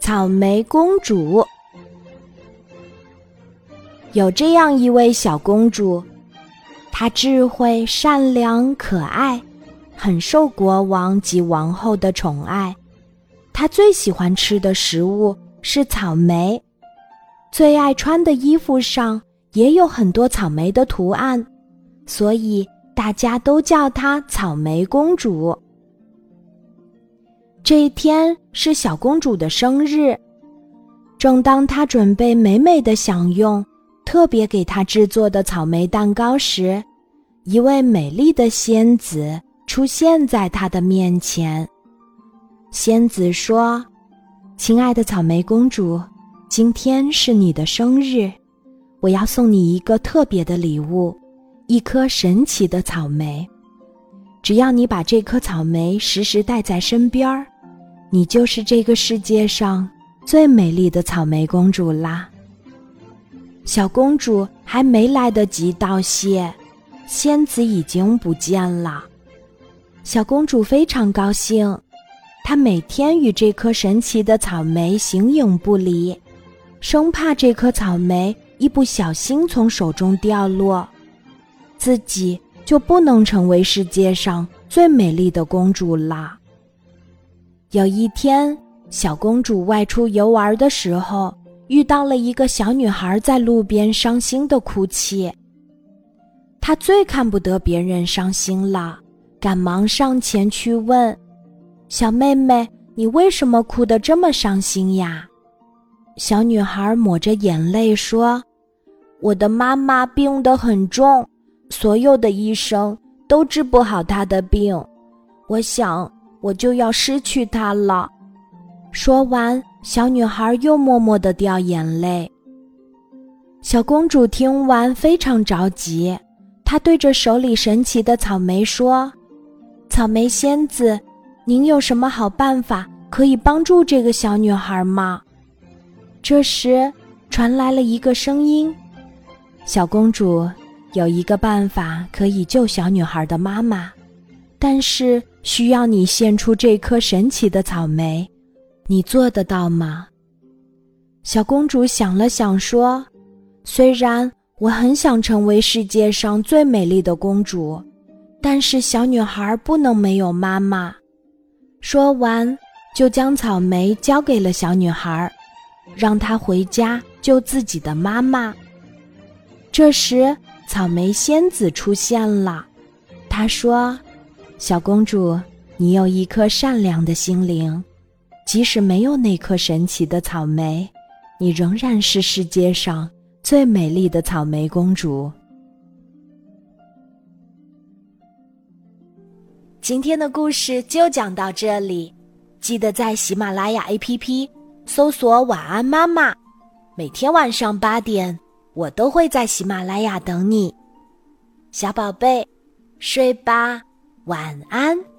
草莓公主。有这样一位小公主，她智慧、善良、可爱，很受国王及王后的宠爱。她最喜欢吃的食物是草莓，最爱穿的衣服上也有很多草莓的图案，所以大家都叫她草莓公主。这一天是小公主的生日，正当她准备美美的享用特别给她制作的草莓蛋糕时，一位美丽的仙子出现在她的面前。仙子说：“亲爱的草莓公主，今天是你的生日，我要送你一个特别的礼物——一颗神奇的草莓。只要你把这颗草莓时时带在身边儿。”你就是这个世界上最美丽的草莓公主啦！小公主还没来得及道谢，仙子已经不见了。小公主非常高兴，她每天与这颗神奇的草莓形影不离，生怕这颗草莓一不小心从手中掉落，自己就不能成为世界上最美丽的公主啦。有一天，小公主外出游玩的时候，遇到了一个小女孩在路边伤心的哭泣。她最看不得别人伤心了，赶忙上前去问：“小妹妹，你为什么哭得这么伤心呀？”小女孩抹着眼泪说：“我的妈妈病得很重，所有的医生都治不好她的病，我想。”我就要失去他了。说完，小女孩又默默的掉眼泪。小公主听完非常着急，她对着手里神奇的草莓说：“草莓仙子，您有什么好办法可以帮助这个小女孩吗？”这时，传来了一个声音：“小公主，有一个办法可以救小女孩的妈妈，但是……”需要你献出这颗神奇的草莓，你做得到吗？小公主想了想说：“虽然我很想成为世界上最美丽的公主，但是小女孩不能没有妈妈。”说完，就将草莓交给了小女孩，让她回家救自己的妈妈。这时，草莓仙子出现了，她说。小公主，你有一颗善良的心灵，即使没有那颗神奇的草莓，你仍然是世界上最美丽的草莓公主。今天的故事就讲到这里，记得在喜马拉雅 APP 搜索“晚安妈妈”，每天晚上八点，我都会在喜马拉雅等你，小宝贝，睡吧。晚安。